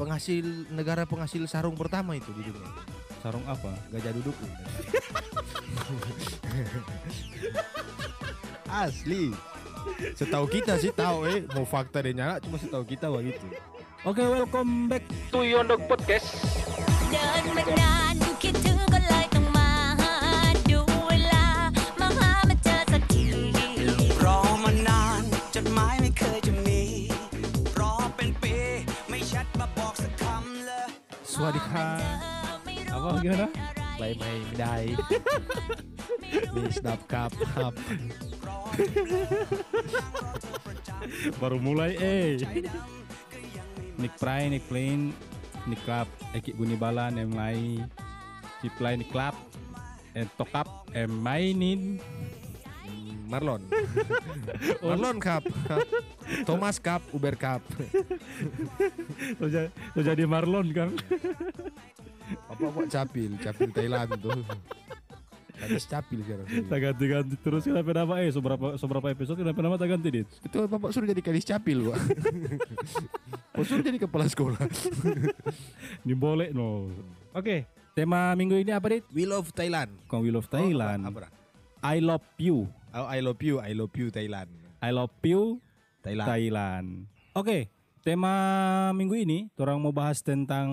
penghasil negara penghasil sarung pertama itu di dunia. Sarung apa? Gajah duduk. Asli. Setahu kita sih tahu eh mau fakta deh nyala cuma setahu kita begitu. Oke, welcome back To Yondok Podcast. เดิ apa gimana? Play my midai. Miss Dap Cup Cup. Baru mulai eh. Nick Pry, Nick Plain, Nick Club, Eki Guni Balan, em Lai, Ciplay Nick Club, em Tokap, em Mainin, Marlon. Marlon Cup. Thomas Cup, Uber Cup. Lo jadi, lo jadi Marlon Kang. Apa kok capil, capil Thailand tuh. Habis capil sekarang. Tak ganti-ganti terus kenapa nama eh seberapa seberapa episode kenapa nama tak ganti dit? Itu bapak suruh jadi kadis capil gua. Oh suruh jadi kepala sekolah. Ini boleh no. Oke, tema minggu ini apa dit? We love Thailand. Kong We Love Thailand. Oh, apa, apa? I love you. Oh, I love you, I love you Thailand. I love you Thailand. Thailand. Oke, tema minggu ini orang mau bahas tentang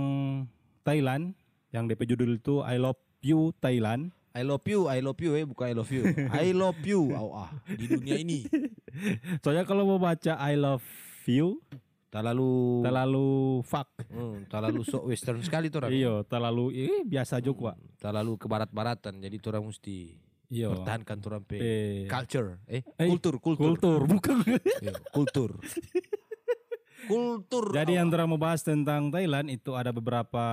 Thailand yang DP judul itu I love you Thailand. I love you, I love you eh bukan I love you. I love you. Oh, ah, di dunia ini. Soalnya kalau mau baca I love you Terlalu terlalu fuck. Hmm, terlalu sok western sekali tuh orang. Iya, terlalu eh, biasa juga. Terlalu ke barat-baratan jadi tuh orang mesti Iya. pertahankan tuh orang pe Eh. culture eh, Eh, kultur kultur Kultur, bukan. Iya, kultur kultur Jadi yang orang mau bahas tentang Thailand itu ada beberapa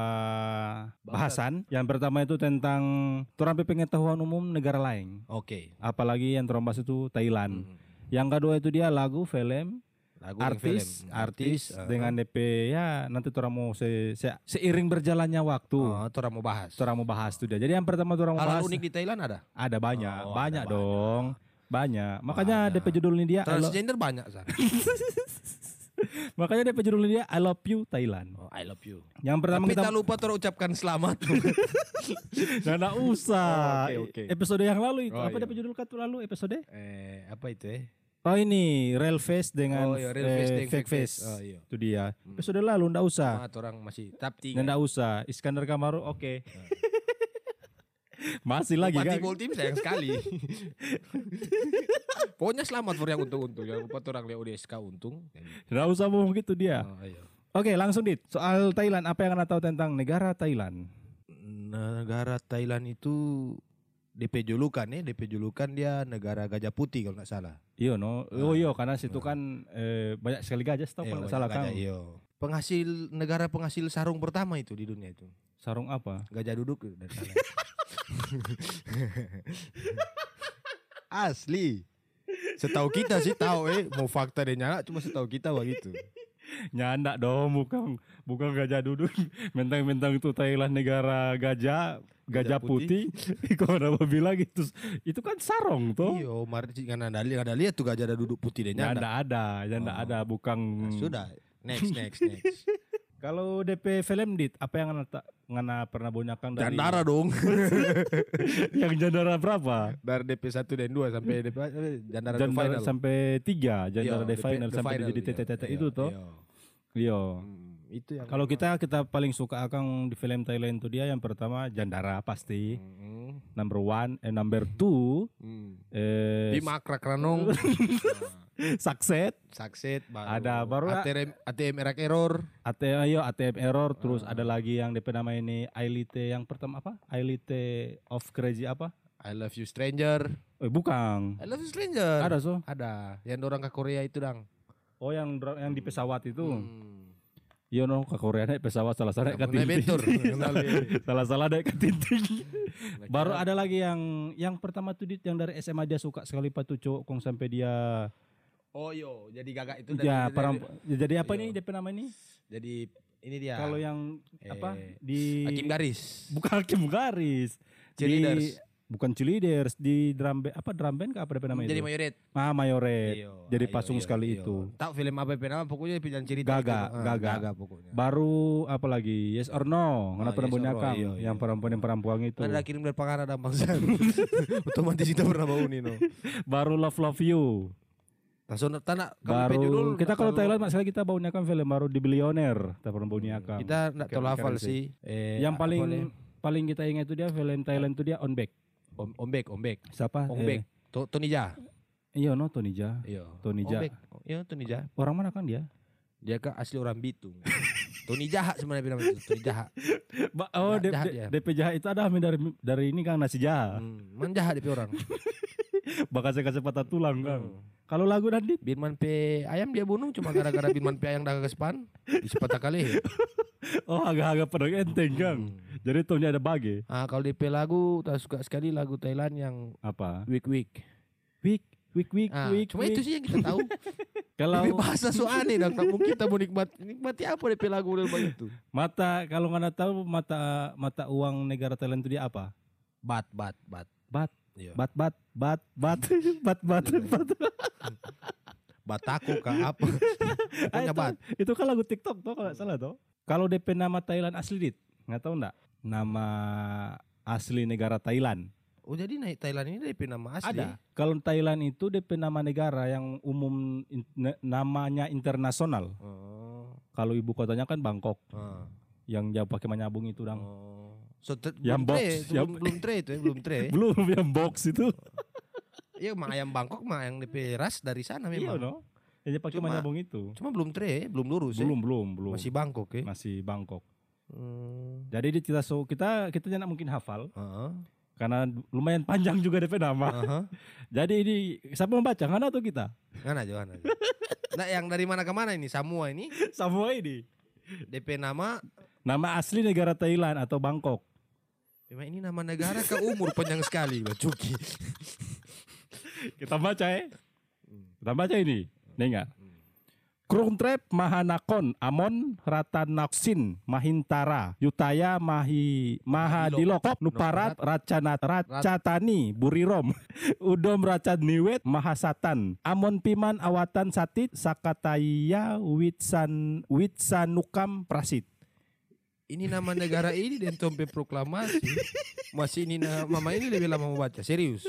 bahasan. Yang pertama itu tentang orang pengetahuan umum negara lain. oke Apalagi yang orang bahas itu Thailand. Yang kedua itu dia lagu, film, lagu artis, film. artis uh, dengan DP ya nanti orang mau se, se- seiring berjalannya waktu. tuh orang mau bahas Orang mau bahas tuh dia. Jadi yang pertama orang mau hal bahas unik di Thailand ada ada banyak, Oh, ada banyak banyak. dong. Banyak. Makanya Banyak. DP judul ini dia transgender banyak makanya DP judul ini dia I love you Thailand. oh, I love you Yang pertama tapi kita tak lupa tuh ucapkan selamat Nah, usah. Oh, oke, oke. Episode yang lalu itu Oh, apa iya. DP judul kartu lalu episode? eh apa itu eh Oh ini real face dengan Oh, iya, real eh, face dengan fake fake face. face. Oh, iya. Itu dia. Episode lalu ndak usah. ah, tuh orang masih tap tiga Nggak usah. Iskandar Kamaru oke. Masih lagi Bupati kan? Boltim sayang sekali. Pokoknya selamat for yang untung-untung. Jangan lupa tuh orang lihat UDSK untung. Nggak usah ngomong gitu dia. Oh, ayo. Oke, langsung dit. Soal Thailand, apa yang anda tahu tentang negara Thailand? Negara Thailand itu DP julukan ya, DP julukan dia negara gajah putih kalau nggak salah. Iya no. Oh iya karena situ kan eh, banyak sekali gajah setahu kalau nggak salah kan. iya. Penghasil negara penghasil sarung pertama itu di dunia itu. Sarung apa? Gajah duduk dari sana. Asli. Setahu kita sih tahu eh mau fakta deh nyala cuma setahu kita begitu. Nyanda dong, bukan bukan gajah duduk. Mentang-mentang itu Thailand negara gajah, gajah, putih. putih. Kau udah bilang itu itu kan sarong toh. Iya, Omar kan ada lihat ada lihat tuh gajah ada duduk putih deh nyanda. Nyanda ada, nyanda Oh. ada, bukan. Nah, Sudah. Next, next, next. Kalau DP film dit, apa yang ngana, ngana pernah bonyakan dari Jandara dong. yang jandara berapa? Dari DP 1 dan 2 sampai DP Jandara, Jandara final. sampai tiga, jandara Iya, the DP final the sampai final, jadi iya, iya, itu toh. iya. Itu yang Kalau kita kita paling suka akan di film Thailand itu dia yang pertama Jandara pasti, Hmm, number one, eh, number two, hmm. eh, Bima Krakranong, Sakset, Sakset, baru Ada, baru. ATM, ATM erak error. ATM ayo ATM error terus Ah. ada lagi yang DP nama ini Ailite yang pertama apa? Ailite of crazy apa? I love you stranger. Eh bukan. I love you stranger. Ada so. Ada. Yang orang ke Korea itu dang. Oh yang yang di pesawat itu. Hmm. Iya no ke Korea naik pesawat salah salah naik ke Naik bentur. salah salah naik ke tinting. Baru ada lagi yang yang pertama tuh Dit, yang dari SMA dia suka sekali patu cowok kong sampai dia Oh yo, jadi gagak itu dari, ya dari- ya, jadi apa Iya. nih DP nama ini? jadi ini dia. Kalau yang apa Eh, di Hakim garis. bukan hakim garis di Cheerleaders. Bukan cheerleaders di drum band apa drum band kah apa namanya Jadi itu? mayoret. ah mayoret Iyo, jadi ayo, pasung iyo, sekali iyo. itu Tahu film apa nama pokoknya pilihan cerita Gaga, itu. Ah, Gaga. Gaga pokoknya. baru apa lagi yes or no Ah, kenapa Yes or punya No, kang iyo, yang perempuan yang perempuan itu ada kirim dari Pangandaran dan bangsa. Otomatis kita pernah bau nih no. baru love love you Langsung tanah baru judul kita nggak kalau Thailand masalah kita baunya kan film baru di Billionaire kita pernah baunya kan Kita enggak terlalu hafal sih. Eh, yang paling paling kita ingat itu dia film Thailand itu dia on back Om, Ombek, Ombek. siapa Ombek. To- Tony Ja. eh, iya no Tony Ja Iya. Tony Ja. Ombek. Iya, Tony Ja. orang mana kan dia Dia kan asli orang Bitung. Tony Jahat sebenarnya namanya itu. Tony Jahat. Ba- oh DP, jahat ya. DP jahat itu ada dari dari ini kan nasi jahat Hmm, man jahat dia orang. bakal saya kasih patah tulang kan Hmm. kalau lagu nanti Birman P ayam dia bunuh cuma gara-gara Birman P ayam dagang ke sepan di sepatah kali. oh agak-agak pedang enteng kan Hmm. Jadi tone ada bagi Ah kalau DP lagu tak suka sekali lagu Thailand yang apa Week Week. week week week Ah, week cuma week. itu sih yang kita tahu. kalau DP bahasa so aneh dong. Tak mungkin kita mau nikmat nikmati apa DP lagu model begitu. mata kalau nggak tahu mata mata uang negara Thailand itu dia apa Bat bat bat. bat Iya. bat bat bat bat bat bat bat Batako kah apa? Pokoknya itu, bat. itu kan lagu TikTok tuh kalau salah tuh kalau DP nama Thailand asli dit nggak tahu nggak nama asli negara Thailand Oh jadi naik Thailand ini DP nama asli. ada kalau Thailand itu DP nama negara yang umum in- ne- namanya internasional Oh. kalau ibu kotanya kan Bangkok Ah. yang jauh pakai menyambung itu dong Oh. So, Yang belum box, itu yang- belum belum tre itu ya, belum tre. belum yang box itu Iya, mah ayam Bangkok mah yang DP ras dari sana iya memang. no yang pakai Cuma- menyambung itu Cuma belum tre, belum lurus belum belum belum ya. Masih Bangkok ya. masih Bangkok Hmm. jadi di kita so kita kita tidak mungkin hafal Heeh. karena lumayan panjang juga DP nama Aha. jadi ini siapa membaca kan atau kita Kan aja, kan aja. Nah, yang dari mana ke mana ini? Semua ini semua ini DP nama nama asli negara Thailand atau Bangkok Memang ini nama negara ke umur panjang sekali, Cuki. kita baca ya kita baca ini dengar Krungtrep Mahanakon Amon Ratanaksin Mahintara Yutaya Mahi Mahadilokop Nuparat Racanat Racatani Burirom Udom Racaniwet Mahasatan Amon Piman Awatan Satit Sakataya Witsan Witsanukam Prasit Ini nama negara ini dan tompe proklamasi. Masih ini na- mama ini lebih lama mau baca, serius.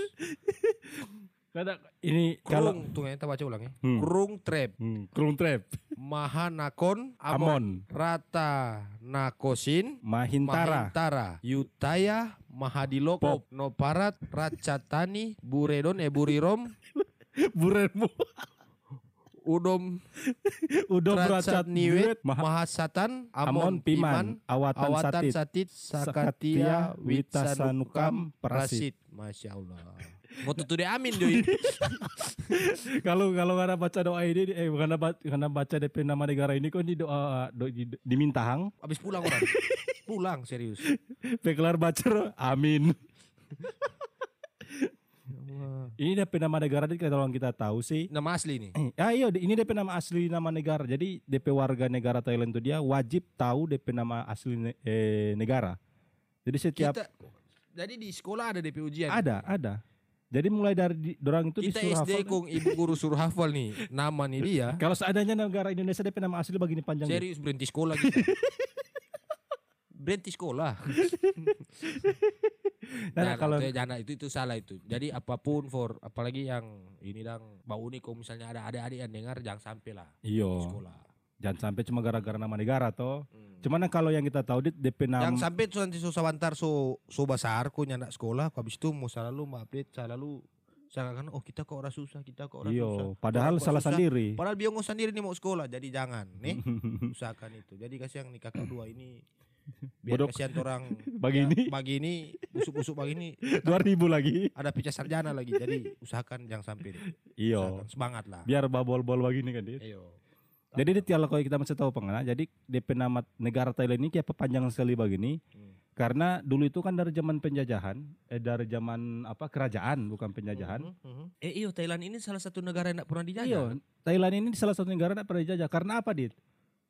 Kada ini kalau Krung, tunggu ya, kita baca ulang ya. Hmm. Krung Trep, hmm, Krungtrep Mahanakon, Amon, Amon. Rata Nakosin, Mahintara. Mahintara, Yutaya, Mahadilokop, Noparat, Racatani, Buredon, eh Burirom, Buremu Udom, Udom Racat Niwet, Maha Mahasatan, Amon Amon Piman, Piman, Awatan, Awatan Satit, Satit, Sakatia, Witsanukam, Prasit. Masya Allah. Mau tutu deh amin Joy. kalau kalau karena baca doa ini eh karena baca, karena baca DP nama negara ini kok di doa do, di, diminta hang Habis pulang orang. Pulang serius. pekelar baca amin ini DP nama negara ini kalau kita tahu sih Nama asli nih. ah iya ini DP nama asli nama negara jadi DP warga negara Thailand itu dia wajib tahu DP nama asli ne- eh, negara jadi setiap Kita jadi di sekolah ada DP ujian. ada ada jadi mulai dari di, orang itu Kita disuruh SD hafal kong ibu guru suruh hafal nih nama nih dia. kalau seadanya negara Indonesia DP nama asli begini panjang Serius berhenti sekolah kita. berhenti sekolah. Nah, Jangan, kalau itu, jangan, itu itu salah itu. Jadi apa pun for apalagi yang ini dang bau uni kalau misalnya ada adik-adik yang dengar jangan sampai lah iyo sekolah. jangan sampai cuma gara-gara nama negara toh Hmm. Cuman kalau yang kita tahu di DP nama Yang sampai tuh nanti so sawantar so so besar ko nyana sekolah ko habis itu mau selalu update selalu saya kan oh kita kok orang susah kita kok orang susah. iyo padahal Orang kok salah susah. sendiri Padahal biong sendiri nih mau sekolah jadi jangan nih usahakan itu. Jadi kasih yang nikah kedua ini biar Bodok. kasihan orang Bagi ya, ini. bagi ini busuk-busuk bagi ini 2000 lagi ada pecah sarjana lagi. Jadi usahakan jangan sampai iyo Usahakan. semangat lah. biar babol-bol begini kan Dit. Ayo. Jadi dit kalau kita masih tahu pengana jadi DP nama negara Thailand ini kayak panjang sekali begini Hmm. karena dulu itu kan dari zaman penjajahan eh dari zaman apa kerajaan bukan penjajahan Mhm, mhm. Eh iyo Thailand ini salah satu negara yang tidak pernah dijajah. Kan? Thailand ini salah satu negara yang pernah dijajah. Karena apa, Dit?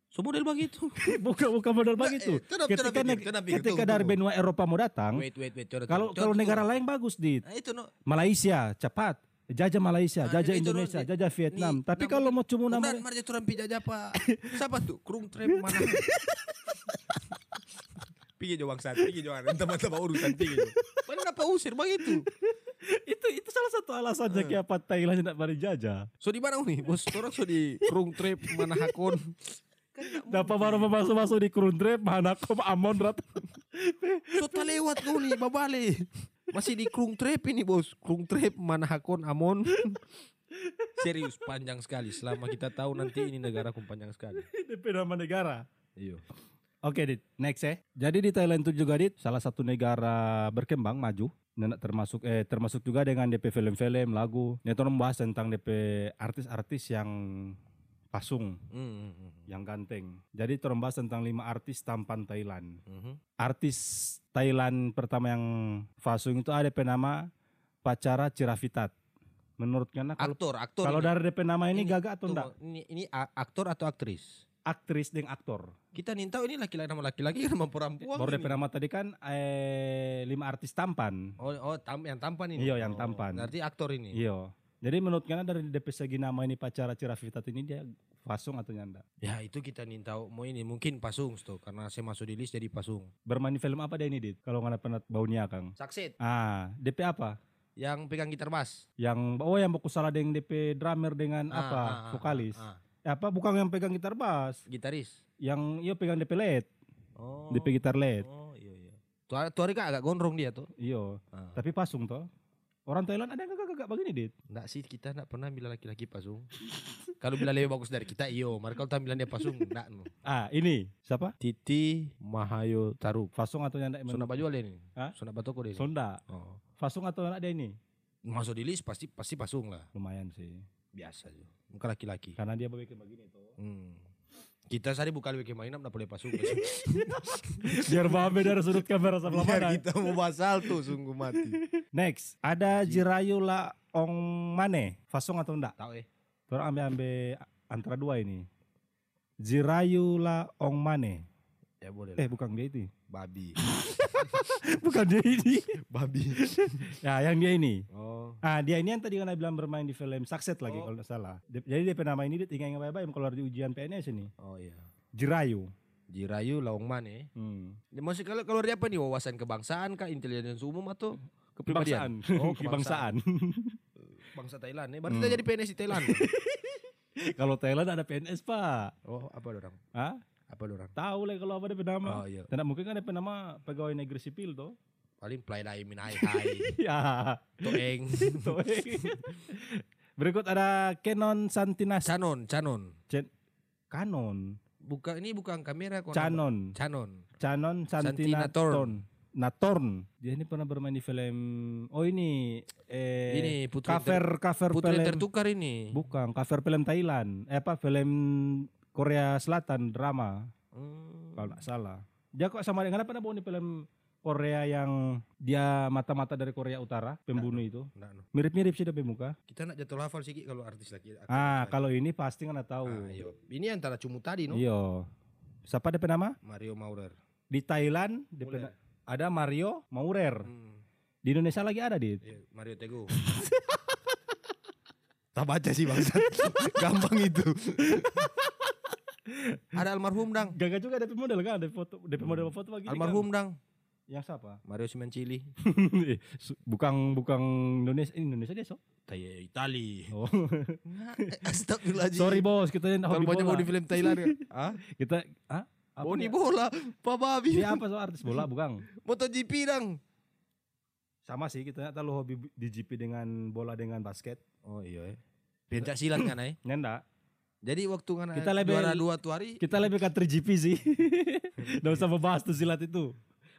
So model begitu. bukan bukan modal begitu. eh, tenang, ketika tenang, pikir. ketika dari benua Eropa mau datang, Wait, wait, wait. kalau kalau negara lain bagus di Nah, itu no. Malaysia cepat, jajah Malaysia, Ah, jajah Indonesia, di- jajah Vietnam. Ni, Tapi nama- kalau mau cuma nama Kemudian marja turun pijak apa? Siapa tuh? Krung trap mana? Pergi jo bangsat, pergi jo teman-teman urusan pergi apa usir begitu? itu itu salah satu alasannya Eh. kenapa Thailand tidak mari jajah. So di mana nih? Bos, orang so di krung trap mana hakon. Dapat baru masuk-masuk di Krundrep, mana kom Amon rat. So lewat kau nih, babale. Masih di krung trap ini bos. Krung trap mana hakon amon. Serius panjang sekali. Selama kita tahu nanti ini negara kum panjang sekali. DP nama negara. Iya. Oke, Dit. Next ya. Jadi di Thailand itu juga Dit, salah satu negara berkembang maju. Dan termasuk eh termasuk juga dengan DP film-film, lagu. Ini tuh membahas tentang DP artis-artis yang pasung, Hmm, hmm, hmm, yang ganteng. Jadi terus membahas tentang lima artis tampan Thailand. hmm. Artis Thailand pertama yang pasung itu ada DP nama Pacara Cirafitat. Menurut Kana kalau Aktor, aktor. kalau ini. dari DP nama ini, Ini, gagak atau enggak? Ini, ini aktor atau aktris? Aktris dengan aktor. Kita nih tahu ini laki-laki nama laki-laki nama perempuan. Baru. DP nama tadi kan eh, lima artis tampan. Oh, oh tam, yang tampan ini. Iya, yang Oh, tampan. Berarti aktor ini. Iya. Jadi menurut Kana dari DP segi nama ini pacara Cirafitat ini dia pasung atau nyanda? Ya itu kita nih tahu mau ini mungkin pasung tuh karena saya masuk di list jadi pasung. Bermain di film apa dia ini, Dit? Kalau nggak pernah baunya Kang. Saksit Ah, DP apa? yang pegang gitar bass. Yang oh yang baku salah dengan DP drummer dengan Ah, apa? ah, ah, vokalis. ah, ah. Apa bukan yang pegang gitar bass? Gitaris. Yang iya pegang DP LED, Oh. DP gitar LED. Oh iya iya. Tuh, tuh hari kan agak gondrong dia tuh. Iya. Ah. Tapi pasung toh. Orang Thailand ada yang gagak-gagak begini, Dit? Enggak sih kita enggak pernah bilang laki-laki pasung. kalau bilang lebih bagus dari kita iyo. Mereka kalau bilang dia pasung enggak no. Ah, ini siapa? Titi Mahayo Taruk. Pasung atau nyanda? Sona baju dia ini. Hah? Sona batoko ini. Sonda. Oh. Pasung atau nyanda dia ini? Masuk di list pasti pasti pasung lah. Lumayan sih. Biasa aja. Muka laki-laki. Karena dia bikin begini tuh. Hmm. Kita sehari bukan bikin mainan enggak boleh pasung. Biar babe dari sudut kamera sebelah Biar mana. kita mau basal tuh sungguh mati. Next, ada Jirayu La Ong Mane. Fasong atau enggak? Tahu eh. Orang ambil ambil antara dua ini. Jirayu La Ong Mane. Ya boleh Eh bukan dia itu. Babi. bukan dia ini. Babi. ya yang dia ini. Oh. Ah dia ini yang tadi kan bilang bermain di film Sakset lagi Oh. kalau nggak salah. Jadi dia nama ini dia tinggal yang baik-baik kalau di ujian PNS ini. Oh iya. Jirayu. Jirayu Laung Mane. Hmm. Ya, Maksud kalau kalau dia apa nih wawasan kebangsaan kah, intelijen umum atau kepribadian? Kebangsaan. Oh, kebangsaan. Bangsa Thailand. Eh, berarti kita jadi PNS di Thailand. kalau Thailand ada PNS pak. oh, apa orang? Hah? Apa orang? Tahu lah kalau apa dia nama. Oh iya. Tidak mungkin kan dia nama pegawai negeri sipil tuh. Paling play lain min hai hai. ya. Toeng. Eh. Berikut ada Canon Santinas Canon, Canon. Cen- Canon Bukan ini bukan kamera kok. Canon Canon. Canon Santina Santinatorn Natorn dia ini pernah bermain di film oh ini eh Ini Putri cover cover Putri film tertukar ini. bukan cover film Thailand eh apa film Korea Selatan drama Hmm. kalau nggak salah dia kok sama dengan apa di film Korea yang dia mata-mata dari Korea Utara pembunuh itu mirip-mirip sih tapi muka Kita nak jatuh hafal sih kalau artis lagi. ah kalau ini pasti kan tahu Ah, iya. Ini antara cumu tadi no. Iya. Siapa DP nama? Mario Maurer. Di Thailand Maurer. ada Mario Maurer. Hmm. Di Indonesia lagi ada di. Iya, Mario Teguh. tak baca sih bangsa. Gampang itu. Ada almarhum dang. Gagal juga DP model kan, DP foto, DP model foto lagi. Almarhum dang. Yang siapa? Mario Simancili. Eh, bukan bukan Indonesia, eh, Indonesia dia so. Taya Itali. Oh. Astagfirullahaladzim. Sorry bos, kita yang hobi banyak mau bola. di film Thailand ya. Hah? Kita, ah? Apa Boni bola. Pak Babi. Dia apa so artis bola bukan? MotoGP dang. Sama sih kita tahu hobi di GP dengan bola dengan basket. Oh iya. Pencak silat kan eh. Nyanda. Jadi waktu kan Kita lebih- juara dua tuh hari. Kita lebih ke 3GP sih. Nggak usah membahas tuh silat itu.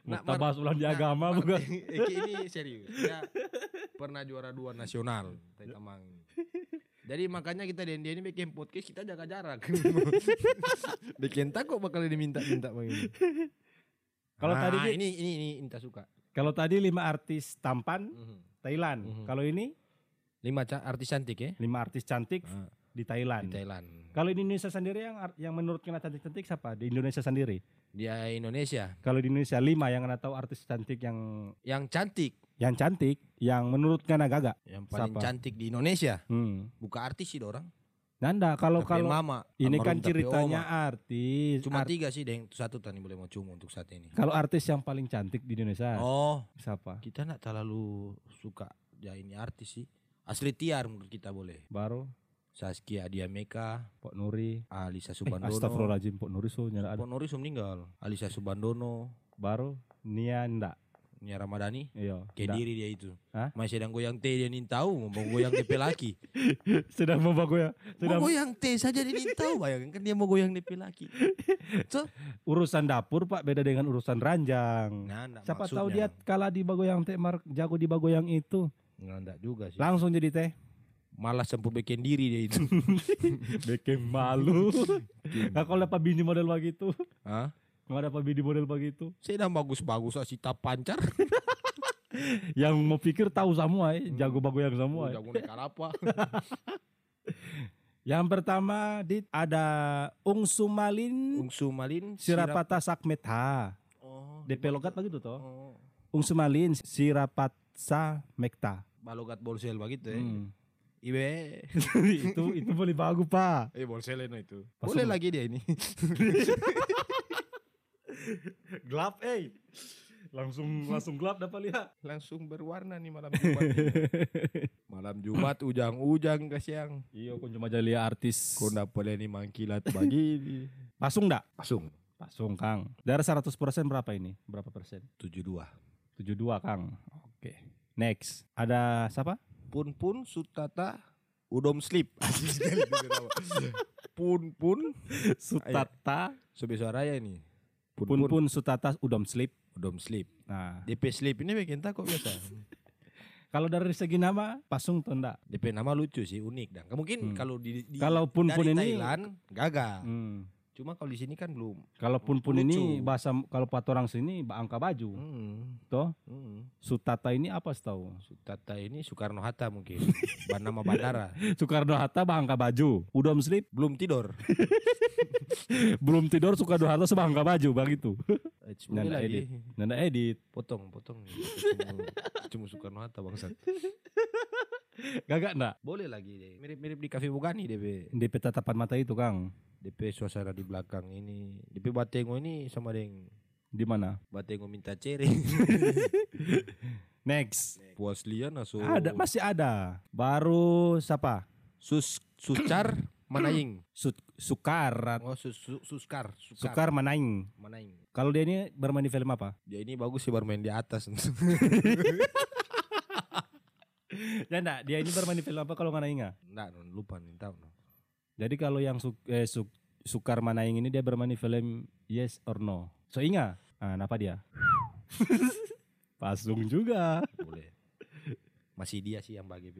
Nah, Kita bahas ulang di Nah, agama Mar- bukan. Eki ini serius. Dia pernah juara dua nasional. Tamang. Jadi makanya kita dia ini bikin podcast kita jaga jarak. bikin takut bakal diminta-minta begini. Kalau Ah, tadi ini ini ini Inta suka. kalau tadi lima artis tampan Mhm. Thailand. Mhm. Kalau ini Lima artis cantik ya. lima artis cantik Ah. Di Thailand. di Thailand. Kalau di Indonesia sendiri yang yang menurut kena cantik-cantik siapa? Di Indonesia sendiri. Dia Indonesia Kalau di Indonesia lima yang kena tahu artis cantik yang yang cantik, yang cantik yang menurut kena gaga. yang paling Siapa? cantik di Indonesia. Hmm. Buka artis sih orang. Nanda kalau Tapi kalau mama, ini kan ceritanya oma. artis. Cuma Art- tiga sih, deng. Satu tadi boleh mau cuma untuk saat ini. kalau artis yang paling cantik di Indonesia Oh, siapa? kita nak terlalu suka ya ini artis sih. Asli Tiar menurut kita boleh. Baru Saskia Diameka, Pok Nuri. Alisa Eh, Subandono. Astagfirullahaladzim Pok Nuri so nyala ada. Pok Nuri sudah meninggal. Alisa Subandono, Baru Nia ndak. Nia Ramadhani, Iya. kayak diri dia itu. Hah? Masih sedang goyang teh dia nih tahu, mau goyang DP laki. Sedang mau ya. Sedang Mau goyang teh saja dia tahu, bayangkan kan dia mau goyang DP laki. So, urusan dapur Pak beda dengan urusan ranjang. nah, ndak Siapa tahu maksudnya. dia kalah di bagoyang teh Mark jago di bagoyang itu. Nggak, ndak juga sih. Langsung jadi teh. Malas bikin diri dia itu. Bikin malu. Nah, kalau dapat bini model begitu. Hah? Nggak dapat bini model begitu. Saya dah bagus-bagus asita pancar. Yang mau pikir tahu semua ya. Jago bagoyang semua ya. Jago nekar apa? Yang pertama dit ada Ungsu Malin Ungsu Malin Sirapata Sakmetha. Oh, DP logat begitu toh. oh. Ungsu Malin Sirapatsa Mekta. Balogat bolsel begitu ya. Hmm. Ibe. itu itu boleh bagus pak. Eh bolsel itu. Pas Boleh lagi dia ini. Gelap eh. Langsung langsung gelap dapat lihat. Langsung berwarna nih malam Jumat. ini. malam Jumat ujang-ujang ke siang. Iya, kun cuma jadi artis. Kau ndak boleh nih mangkilat begini. Pasung ndak? Pasung. Pasung Kang. Dari 100% berapa ini? Berapa persen? 72. 72 Kang. Oke. Next. Ada siapa? Pun pun sutata udom sleep. Asli sekali itu nama. Pun pun Sutata. Sobe suaranya ini. Pun Pun pun, pun Sutata Udom Sleep. udom sleep. Nah, DP sleep ini bikin tak kok biasa. kalau dari segi nama Pasung tuh enggak? DP nama lucu sih, unik dan mungkin Hmm. kalau di, di Kalau pun pun ini Thailand gagal. Hmm. Cuma kalau di sini kan belum. Kalau pun pun ini bahasa kalau pat orang sini angka baju. Hmm. Toh, Hmm. Sutata ini apa setahu? Sutata ini Soekarno Hatta mungkin. Ban nama bandara. Soekarno Hatta bangka baju. Udom Sleep Belum tidur. belum tidur Soekarno Hatta sebangka baju begitu. Eh, Nanda lagi. edit. Nanda edit. Potong, potong. Cuma, Soekarno Hatta bangsat. Gagak enggak? Boleh lagi deh. Mirip-mirip di Cafe Bugani DP. DP tatapan mata itu, Kang. DP suasana di belakang ini. DP Batengo ini sama dengan Di mana? Batengo minta ceri. Next. Puas lian aso. Ada, masih ada. Baru siapa? Sus Sucar Manaing. Su- Sukar. Oh, sus, su- Suskar. Sukar Manaing. Manaing. Kalau dia ini bermain di film apa? Dia ini bagus sih bermain di atas. Ya enggak, dia ini bermain di film apa kalau nggak ingat? Enggak, lupa nih tahu. non. Jadi kalau yang su eh, Su- Sukar Manaing ini dia bermain di film Yes or No. So ingat? Ah, apa dia? Pasung juga. Boleh. Masih dia sih yang bagi.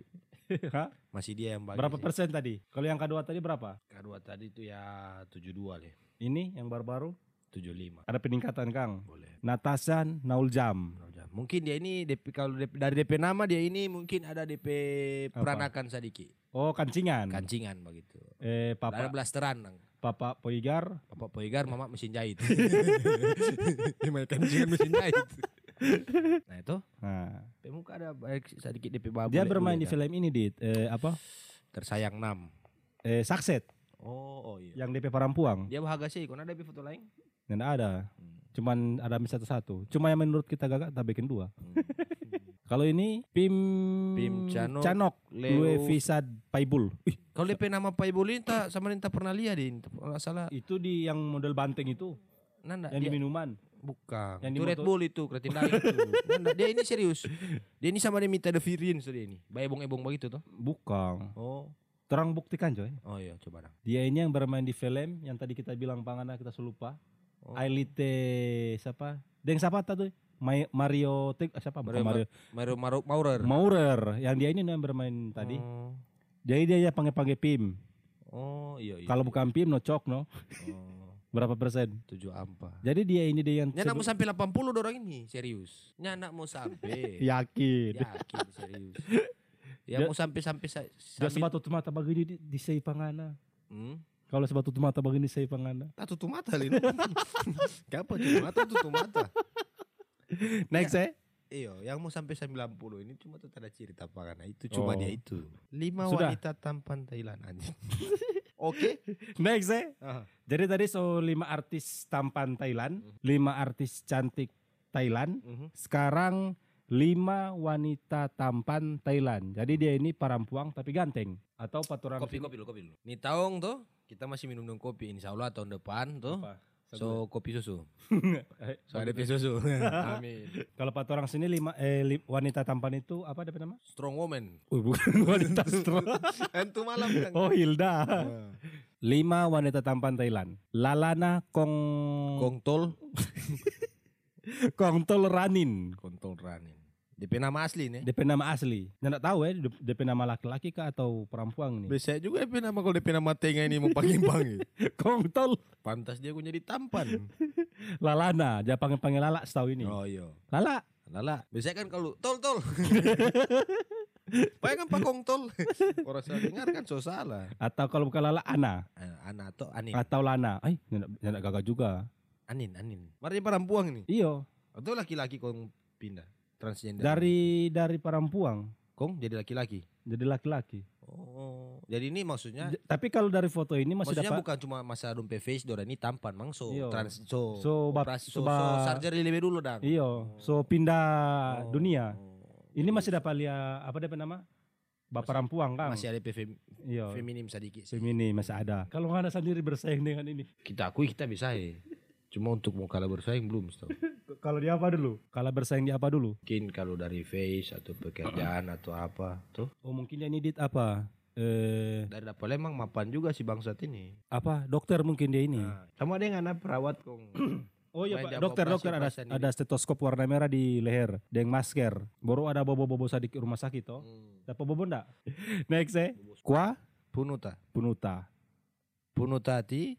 Hah? Masih dia yang bagi. berapa sih. persen tadi? Kalau yang kedua tadi berapa? Kedua tadi itu ya 72 deh. Ini yang baru-baru 75. ada peningkatan Kang. Boleh. Natasan Naul Jam. Mungkin dia ini DP, kalau DP, dari DP nama dia ini mungkin ada DP Apa? peranakan sedikit. Oh kancingan. Kancingan begitu. Eh Ada Papa blasteran. Nang. Papa Poigar. Papa Poigar, mama mesin jahit. Memang kancingan mesin jahit. nah itu, Nah, DP muka ada baik sedikit DP babu. dia bermain di film ini di eh, apa? Tersayang 6. Eh Sakset Oh, oh iya. yang DP Parampuang. Dia bahagia sih, kau ada DP foto lain? Dan ada. Hmm. Cuman ada misalnya satu-satu. Cuma yang menurut kita gagak tak bikin dua. Hmm. Kalau ini Pim Pim Canok, Canok Leo- Visad Paibul. Ih, Kalau DP nama Pai Bolin tak sama Ninta pernah lihat deh, nggak salah. itu di yang model banteng itu, Nanda, yang di minuman. bukan. yang di Red Bull itu, kreatin lain itu. Nanda, dia ini serius. Dia ini sama dia minta the Virin dia ini. Bayebong-ebong begitu tuh. Bukan. Oh, Terang buktikan coy. oh iya coba dah. Dia ini yang bermain di film yang tadi kita bilang pangana kita selupa. Oh. Ailite siapa? Deng siapa tuh? Ma- Mario Tek ah, siapa? Mario Mario. Mario Maru, Maurer. Maurer. Yang dia ini yang bermain tadi. Oh, Jadi dia ya panggil-panggil Pim. oh iya iya. Kalau bukan Pim no cok no. oh, Berapa persen? tujuh ampa. Jadi dia ini dia yang Nya nak mau sampai 80 orang ini, serius. Nya nak mau sampai. yakin. Yakin serius. Yang Dia- mau sampai-sampai sa- Dia sambil- sebatu mata begini di, di sei pangana. Hmm? Kalau sebatu mata begini sei pangana. Ah, tutup mata Lin. Kenapa tutup mata tutup mata? Next eh. Iyo, yang mau sampai 90 ini cuma tuh ada cerita apa karena itu cuma Oh. dia itu. Lima Sudah. wanita tampan Thailand anjing. Oke. Next eh. Ah. Jadi tadi so lima artis tampan Thailand, lima artis cantik Thailand. Mhm. Sekarang lima wanita tampan Thailand. Jadi dia ini perempuan tapi ganteng atau paturan Kopi kopi dulu kopi dulu. Nih tahun tuh kita masih minum minum kopi insya Allah tahun depan tuh. Apa? So kopi susu. So ada susu. Amin. Kalau paturan sini lima eh, li- wanita tampan itu apa ada nama? Strong woman. Oh, bukan wanita strong. Entu malam kan. Oh Hilda. Ah. Lima wanita tampan Thailand. Lalana Kong Kongtol. Kongtol Ranin. Kontol ranin. DP nama asli nih. DP nama asli. Nggak tahu ya DP nama laki-laki kah atau perempuan nih. Biasa juga DP nama kalau DP nama tenga ini mau panggil-panggil. Kongtol Pantas dia punya tampan. Lalana. Dia panggil-panggil Lala setahu ini. Oh iya. Lala. Lala. Biasanya kan kalau tol tol. Pakai kan pakong tol. Orang saya dengar kan so salah. Atau kalau bukan Lala Ana. Eh, Ana atau Anin. Atau Lana. Ay, nggak nggak gagal juga. Anin, Anin. Mari perempuan ini. Iyo. Atau laki-laki kong pindah transgender. Dari dari perempuan kong jadi laki-laki. jadi laki-laki. Oh. Jadi ini maksudnya J- Tapi kalau dari foto ini masih maksudnya dapat bukan cuma masa dumpe face dora ini tampan mang so Iya. trans so So, operasi so, so so, surgery lebih dulu dong. Iyo, so pindah Oh. dunia. Ini masih dapat lihat apa dia nama? Bapak perempuan kan? masih ada fem, Iya. feminim sedikit. sih. Femini masih ada. Kalau nggak ada sendiri bersaing dengan ini. Kita akui kita bisa ya. Cuma untuk mau kalah bersaing belum setahu. Kalau dia apa dulu? Kalau bersaing dia apa dulu? Mungkin kalau dari face atau pekerjaan atau apa tuh. Oh mungkin dia ini apa? Eh Dari dapat emang mapan juga si bangsat ini. apa? Dokter mungkin dia ini. Nah, sama dia nggak perawat kong. Oh iya Pak, dokter dokter ada ada stetoskop warna merah di leher, dengan masker. Baru ada bobo-bobo sedikit rumah sakit toh. Hmm. Dapat bobo enggak? Next eh. Kuah Punuta. Punuta. Punutati.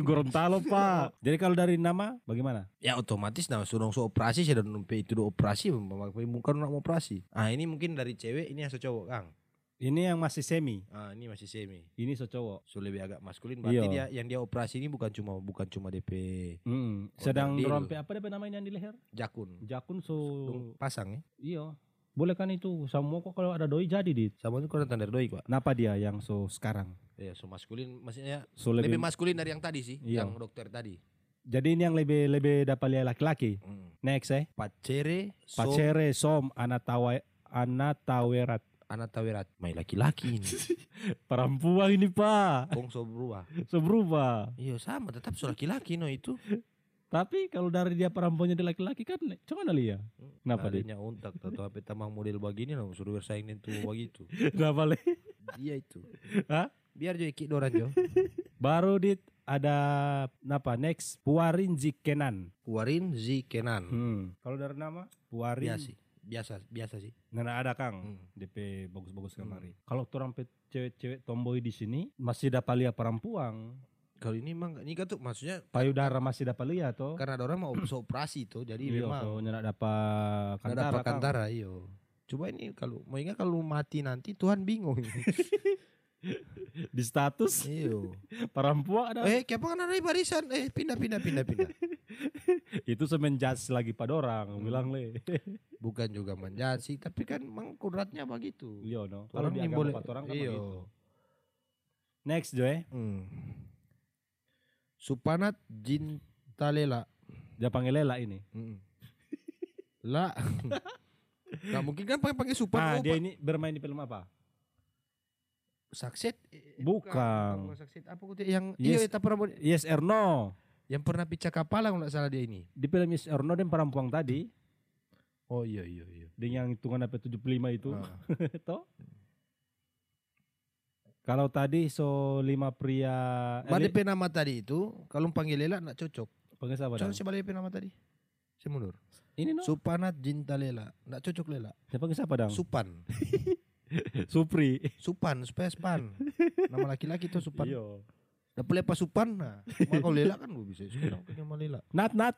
Gorontalo Pak. Jadi kalau dari nama bagaimana? Ya otomatis nah suruh so operasi saya dan itu do operasi bukan nak mau operasi. Ah ini mungkin dari cewek ini yang so cowok Kang. Ini yang masih semi, Ah ini masih semi. ini so cowok. So lebih agak maskulin berarti Iya. dia yang dia operasi ini bukan cuma bukan cuma DP Mm. Sedang deal. rompe apa dia namanya yang di leher? jakun. Jakun so pasang ya. iya. Boleh kan itu semua kok kalau ada doi jadi di. Sama itu kurang tanda doi Pak. Kenapa dia yang so sekarang? Ya so maskulin maksudnya So lebih, lebih, maskulin dari yang tadi sih, Iya. yang dokter tadi. jadi ini yang lebih lebih dapat lihat laki-laki. Hmm. Next eh. Pacere, so, Pacere som anatawa anatawerat. anatawerat. May laki-laki ini. Perempuan ini Pak. Kong so berubah. So berubah. Iya sama tetap so laki-laki no itu. Tapi kalau dari dia perempuannya dia laki-laki kan coba nali ya. Kenapa dia? Adanya untak atau apa tamang model begini no suruh bersaing tuh begitu. Kenapa le? Dia itu. Hah? Biar jo ikut doran jo. Baru dit ada apa next Puarin Zikenan. Warin Zi Kenan. Hmm. Kalau dari nama Puarin Biasa sih. Biasa biasa sih. Nggak ada Kang. Hmm. DP bagus-bagus kemari. Kalau orang cewek-cewek tomboy di sini masih dapat lihat perempuan. Kalau ini emang ini kan tuh maksudnya Payudara masih dapat lihat toh. karena ada orang mau operasi tuh jadi Iya, memang so, nggak dapat kantara, dapat kantara iyo. Coba ini kalau mau ingat kalau mati nanti Tuhan bingung. Di status iyo. perempuan ada. Eh, kenapa kan ada barisan? Eh, pindah pindah pindah pindah. Itu semenjudge lagi pada orang Hmm. bilang le. Bukan juga menjat sih, tapi kan memang kodratnya begitu. Iya no. Kalau di agama boleh empat orang kan iyo. begitu. Next Joy. Hmm. Supanat Jintalela. Dia panggil Lela ini. Hmm. La. Nggak mungkin kan pakai pakai supan. Ah, oh, dia ini bermain di film apa? Sakset? Eh, Bukan. bukan Sakset. Apa yang Yes. iya pernah Yes or no. yang pernah pecah kapal kalau nggak salah dia ini. Di film Yes or no dan perempuan tadi Oh iya iya iya. dengan hitungan apa 75 itu. Ah. Toh? Kalau tadi so lima pria eh, Mana DP nama tadi itu kalau panggil Lela nggak cocok. panggil siapa Coba dah? siapa DP nama tadi? Saya mundur. Ini no. Supanat Jintalela. Nggak cocok Lela. Dia panggil siapa dong? Supan. Supri. Supan supaya span. Nama laki-laki itu Supan. Iya. Dapat lepas Supan. Nah, Cuma kalau Lela kan lu bisa sekarang punya sama Lela. Nat nat.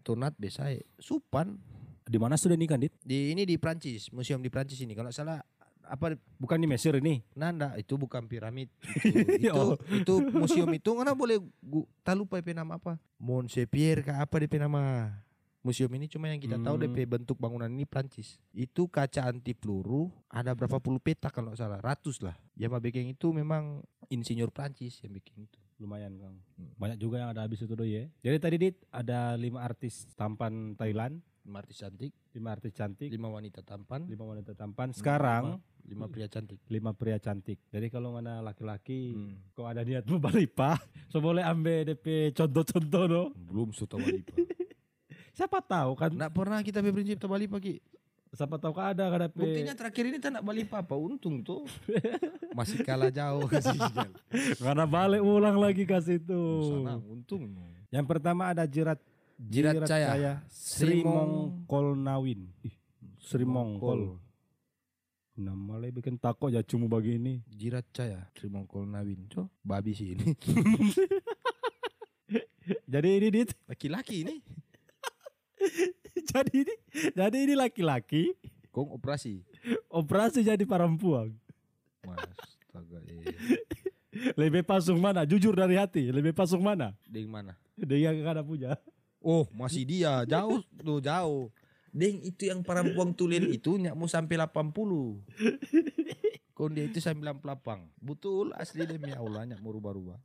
Atau Nat biasa ya. Supan. Di mana sudah nikah, Dit? Di ini di Prancis, museum di Prancis ini. Kalau salah apa Bukan di Mesir ini. Nanda itu bukan piramid itu itu, Oh. itu museum itu mana boleh gu, tak lupa DP nama apa Montpellier kah apa DP nama museum ini cuma yang kita tahu Hmm. DP bentuk bangunan ini Prancis itu kaca anti peluru ada berapa puluh petak kalau salah ratus lah yang bikin itu memang insinyur Prancis yang bikin itu Lumayan, Kang. Hmm. Banyak juga yang ada habis itu doi ya. Jadi tadi Dit ada lima artis tampan Thailand, lima artis cantik lima artis cantik, lima wanita tampan lima wanita tampan. Sekarang lima pria cantik lima pria cantik. Jadi kalau mana laki-laki Hmm. kok ada niat mau balipa, so boleh ambil DP contoh-contoh no. belum suka walipa Siapa tahu kan? nggak pernah kita berprinsip tak walipa ki Siapa tahu kan ada kan DP. Buktinya terakhir ini tak nak balik apa untung tuh. Masih kalah jauh kasih. Karena balik ulang lagi kasih itu. Sana untung. Yang pertama ada Jirat Jirat Caya. Sri Srimong- Mongkol Nawin. Ih, Sri Mongkol. Nama le bikin takut ya cuma begini. Jirat Caya, Trimongkol Nawin. Co, babi sih ini. Jadi ini dit, Laki-laki ini. jadi ini, jadi ini laki-laki Kong operasi. operasi jadi perempuan. Mas, astaga. Eh. Lebih pasung mana? Jujur dari hati, lebih pasung mana? Deng mana? Dia yang ada punya. Oh, masih dia. Jauh tuh, jauh. Deng itu yang perempuan tulen itu nyak mau sampai 80. Kong dia itu sampai 98. Betul asli demi Allah nyak mau rubah-rubah.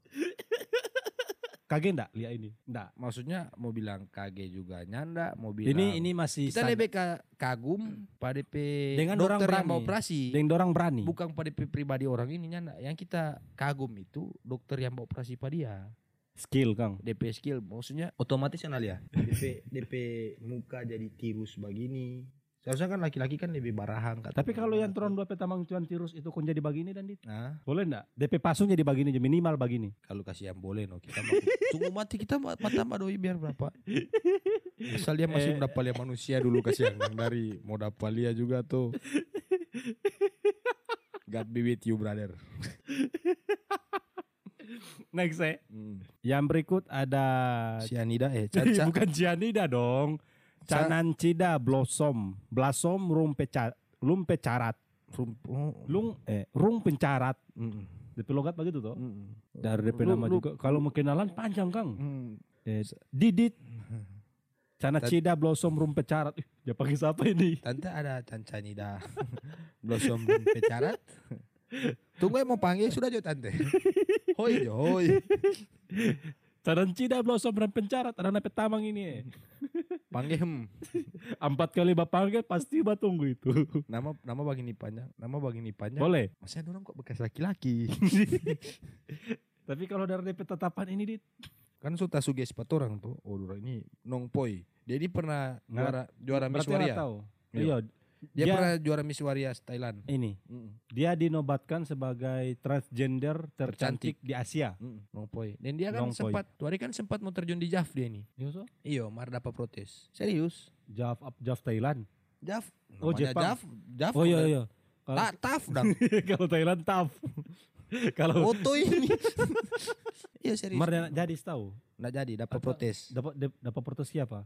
Kaget enggak lihat ini? Enggak. Maksudnya mau bilang kage juga nyanda, mau bilang Ini ini masih kita lebih ka- kagum pada DP Dengan orang yang berani. mau operasi. Deng dorang berani. Bukan pada pribadi orang ini nyanda. Yang kita kagum itu dokter yang mau operasi pada dia. Skill, Kang. DP skill maksudnya otomatis kan ya. DP DP muka jadi tirus begini. Seharusnya kan laki-laki kan lebih barahan kata Tapi kalau yang turun dua petamang cuan tirus itu kun jadi begini dan dit. Nah, Boleh enggak? DP pasung jadi begini aja minimal begini. kalau kasih yang boleh no kita mau tunggu mati kita ma- mata doi biar berapa. Asal dia masih Eh. mendapat manusia dulu kasih yang dari mau dapat dia juga tuh. God be with you brother. Next eh. Hmm. Yang berikut ada Cyanida eh caca. bukan cianida dong. Ca- Canancida blossom, blossom rum peca, lum pecarat, Rum- oh. lung eh rung pencarat. Mm, DP logat begitu toh. mm, Dari DP nama lu- juga. Kalau mau kenalan panjang Kang. mm. Eh, Didit. Canancida blossom rum pecarat. Ih, dia pakai siapa ini? Tante ada cancanida. Blossom belum pecarat. Tunggu ya mau panggil sudah jo tante. Hoi jo hoi. Canancida blossom rum pencarat. Ada nape tamang ini. Eh. Panggil hem. Empat kali bapak panggil pasti bapak tunggu itu. Nama nama begini panjang. Nama begini panjang. Boleh. Masih ada orang kok bekas laki-laki. Tapi kalau dari DP tetapan ini dit. kan suka suges pat orang tuh. Oh orang ini nong poi. Dia ini pernah juara juara Miss Waria. tahu. Iya. Iya. Dia, Dia- pernah juara Miss Waria Thailand. Ini. Mm, Dia dinobatkan sebagai transgender tercantik, di Asia. mm, Nong poi. Dan dia kan sempat, tuh hari kan sempat mau terjun di JAF dia ini. Iya so? Iyo, mar dapat protes. Serius. Jav up Jav Thailand. JAF. Oh, Jepang. JAF. JAF. Oh iya iya. Kalau Tak taf dong. kalau Thailand tough. kalau Foto ini. Iya serius. Mar jadi tahu. Nggak jadi, dapat protes. Dapat dap- dapat protes siapa?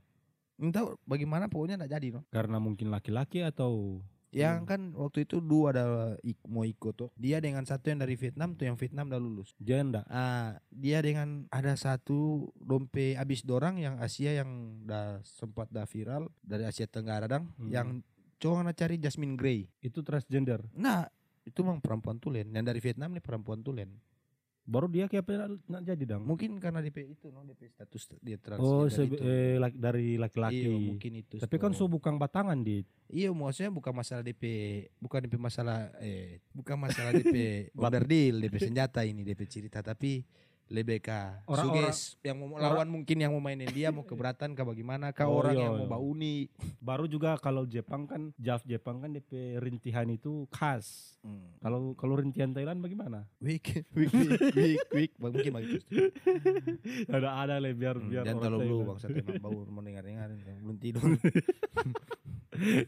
Entah bagaimana pokoknya nggak jadi no. Karena mungkin laki-laki atau Yang Hmm. kan waktu itu dua ada ik- mau ikut tuh. Dia dengan satu yang dari Vietnam tuh yang Vietnam udah lulus. dia enggak. Ah, dia dengan ada satu dompe abis dorang yang Asia yang udah sempat dah viral dari Asia Tenggara dang Hmm. yang cowok nak cari Jasmine Grey. Itu transgender. Nah, itu memang perempuan tulen. Yang dari Vietnam nih perempuan tulen. Baru dia kayak apa nggak jadi dong. Mungkin karena DP itu no DP status dia Oh, transgender sebe- itu. eh, laki- dari laki-laki. Iya, mungkin itu. Tapi kan so bukan batangan di Iya, maksudnya bukan masalah DP, bukan DP masalah eh bukan masalah DP onderdil, DP senjata ini DP cerita tapi lebih ke Orang-orang- suges yang mau lawan mungkin yang mau mainin dia mau keberatan ke bagaimana ke Oh, orang iya, yang iya. mau bauni. baru juga kalau Jepang kan Jav Jepang kan DP rintihan itu khas. Hmm. Kalau kalau rintihan Thailand bagaimana? Week, week, week, week, week, mungkin begitu. ada ada le biar Hmm, biar Jangan orang terlalu dulu Thailand. bangsa emang bau mau dengar dengar belum tidur.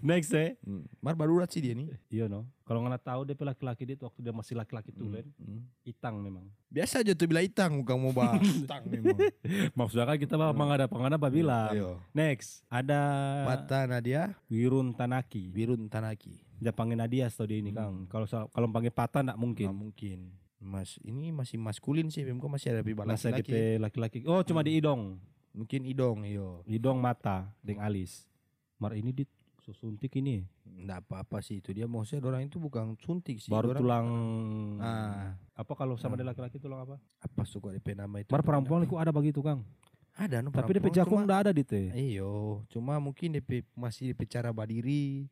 Next eh. Hmm. Mar barurat sih dia nih. Iya no. Kalau nggak tahu dia laki-laki dia tuh waktu dia masih laki-laki tulen, Hmm. itang memang. Biasa aja tuh bilang itang bukan mau bahas. itang memang. Maksudnya kan kita memang ada pengana bilang. Ayo. Next ada Pata Nadia, Wirun Tanaki. Birun Tanaki. Dia panggil Nadia tau dia ini Kang. Kalau kalau panggil Pata nggak mungkin. Nggak mungkin. Mas ini masih maskulin sih, memang masih ada pipa laki-laki. Laki-laki. Oh cuma di idong. Mungkin idong, iyo. Idong mata deng alis. Mar ini di suntik ini. Nggak apa-apa sih itu dia maksudnya orang itu bukan suntik sih. Baru dorang- tulang Ah, apa kalau sama Ah. dia laki-laki tulang apa? apa suka DP nama itu? Mar perempuan kok ada begitu Kang. Ada no Tapi DP jakung udah ada di teh. Iyo, cuma mungkin DP masih DP cara berdiri.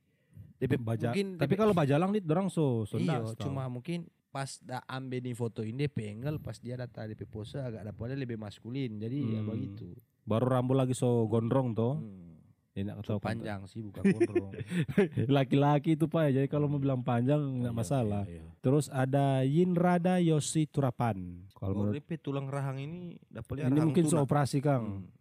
DP Baja, mungkin tapi DP kalau bajalang dit dorang so so tau. cuma mungkin pas da ambil di foto ini DP angle pas dia data DP pose agak dapatnya lebih maskulin. Jadi ya Hmm. begitu. baru rambut lagi so gondrong toh. Hmm. Enak atau panjang sih bukan gondrong. Laki-laki itu Pak ya. Jadi kalau mau bilang panjang nggak Iya, masalah. iya, iya. Terus ada Yinrada Yosi Turapan. Kalau menurut tulang rahang ini dapatnya ini mungkin seoperasi Kang. Hmm.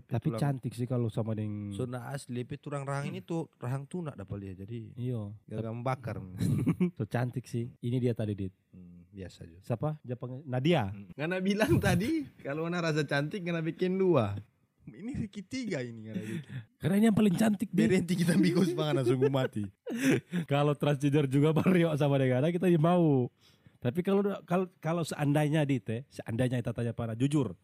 Tapi tulang- cantik sih kalau sama dengan So nah asli DP tulang rahang ini tuh rahang tuna dapat dia. Jadi Iya, gak membakar. so cantik sih. Ini dia tadi dit. Hmm, biasa aja. Siapa? Jepang Nadia. Ngana bilang tadi kalau Ngana rasa cantik Ngana bikin dua. Ini segitiga ini. Karena ini yang paling cantik. Berhenti kita bikus banget sungguh mati. kalau transgender juga Mario sama dengan kita ya mau. Tapi kalau kalau kalau seandainya dit eh, seandainya kita tanya para jujur.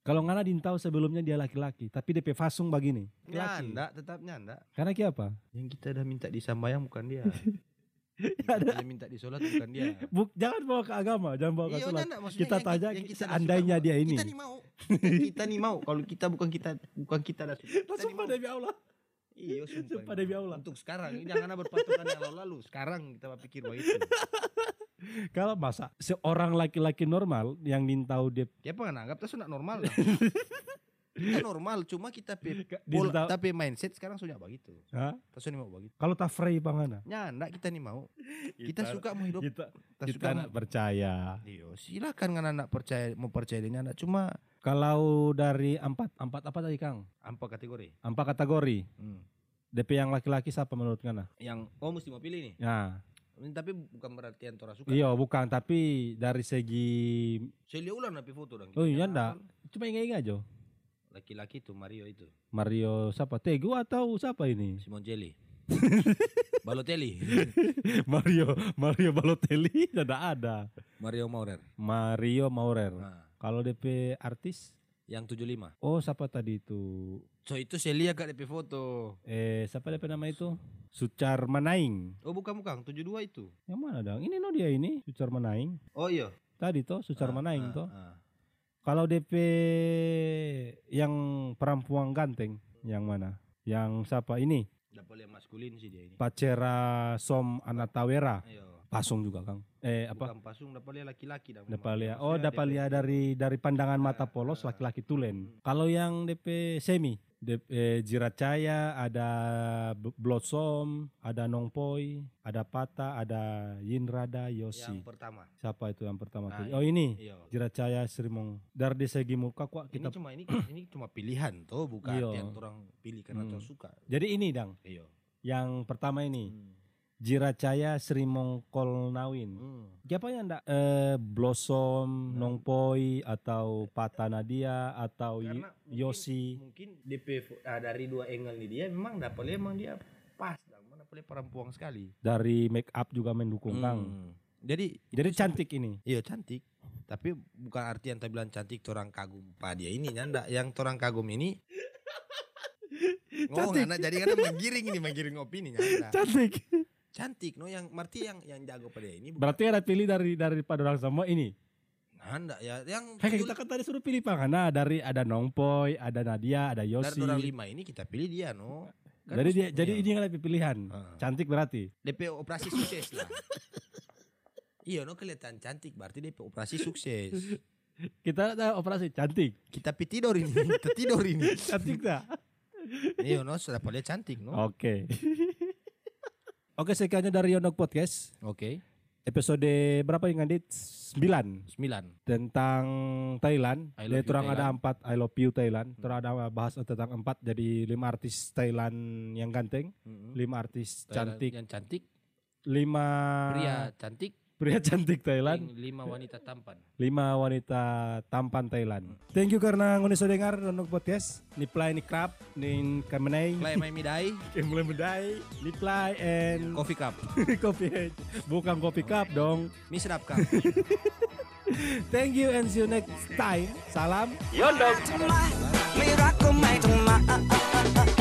Kalau ngana dintau sebelumnya dia laki-laki, tapi DP fasung begini. Laki. Nyanda, tetap nyanda. Karena ki apa? Yang kita udah minta disambayang bukan dia. Yang minta disolat bukan dia. Buk, jangan bawa ke agama, jangan bawa ke Iya, sholat. nyanda, maksudnya Kita tanya yang kita seandainya dia ini. Kita nih mau. kita nih mau. Kalau kita bukan kita bukan kita dah Sumpah mau. demi Allah. Iya, sumpah. Sumpah ini. demi Allah. Untuk sekarang, ini jangan berpatokan yang lalu-lalu. Sekarang kita berpikir begitu. Kalau masa seorang laki-laki normal yang dintau dia Ya apa anggap itu sudah normal lah. kita normal, cuma kita pola, dintau- tapi mindset sekarang sudah begitu. Hah? Kita sudah mau begitu. kalau tak free pangana. Nyanda kita nih mau. Kita suka mau hidup. kita Kita, kita suka nak percaya. Iya, silakan kan anak percaya mau percaya ini anak cuma Kalau dari empat empat apa tadi Kang? apa kategori? Empat kategori. Hmm. DP yang laki-laki siapa menurut Kana? Yang oh mesti mau pilih nih. Ya, Ini Tapi bukan berarti yang tora suka. iya bukan tapi dari segi Saya lihat ulang napi foto dong. Oh iya ndak. Cuma ingat-ingat aja. Laki-laki itu Mario itu. Mario siapa? Tego atau siapa ini? Simon Jelly. Balotelli. Mario Mario Balotelli tidak ada. Mario Maurer. Mario Maurer. Nah, Kalau DP artis yang 75. Oh siapa tadi itu? So itu saya lihat kak DP foto. Eh siapa DP nama itu? Sucar Manaing. Oh bukan bukan 72 itu. Yang mana dong? Ini no dia ini Sucar Manaing. Oh iya. Tadi toh Sucar Ah, Manaing ah, toh. ah. Kalau DP yang perempuan ganteng yang mana? Yang siapa ini? Dapat lihat maskulin sih dia ini. Pacera Som Anatawera. Ayo. Pasung juga Kang. Eh apa? Bukan pasung dapat lihat laki-laki dah. Dapat lihat. Oh, dapat lihat dari dari pandangan mata polos laki-laki tulen. Kalau yang DP semi, DP eh, Jiracaya, ada Blossom, ada Nongpoi, ada Pata, ada Yinrada, Yosi. Yang pertama. Siapa itu yang pertama? Nah, oh ini Iya. Jiracaya Srimong. Dari segi muka kok kita Ini cuma ini ini cuma pilihan toh bukan Iya. yang orang pilih karena Hmm. suka. Jadi ini dang, Iya. yang pertama ini Hmm. Jiracaya Srimong Kolnawin. Hmm. Siapa yang ndak eh, Blossom, Nongpoi atau Pata Nadia atau Karena mungkin- Yosi. Mungkin DP fo- ah, dari dua angle nih dia memang dapat lihat memang dia pas dah. Mana boleh perempuan sekali. Dari make up juga mendukung Kang. Hmm. Jadi Jadi cantik ini. iya cantik. Tapi bukan arti yang tadi bilang cantik orang kagum pada dia ini nyanda. Yang orang kagum ini Oh, Cantik. anak jadi kan menggiring ini menggiring opini nyanda. Cantik. Cantik no yang Marti yang yang jago pada ini bukan Berarti ada pilih dari daripada orang semua ini. Nanda ya yang Kayak kita kan tadi suruh pilih Pangana dari ada Nongpoi, ada Nadia, ada dari Yosi. orang lima ini kita pilih dia no. Kan Jadi dia jadi ini yang lebih pilihan. Ah. Cantik berarti. DP operasi sukses lah. iya no kelihatan cantik berarti DP operasi sukses. Kita ada operasi cantik. Kita tidur ini, kita tidur ini. Cantik tak? Iya no sudah paling cantik no. Oke. Oke sekiannya dari Yonok Podcast. Oke. episode berapa yang ngedit? 9 Sembilan. tentang Thailand. I love Dia you, terang ada empat I love you Thailand. Terang ada bahas tentang empat jadi lima artis Thailand yang ganteng, lima artis Thailand cantik, Yang cantik. lima Pria cantik. Pria cantik Thailand, Lima wanita tampan. lima wanita tampan Thailand. Thank you karena ngoni sudah dengar untuk podcast. Ni play ni crab, ni kamenai, Play my midai. mulai medai, ni play and Coffee cup. kopi bukan kopi cup dong. Mi sedap cup. Thank you and see you next time. Salam. ท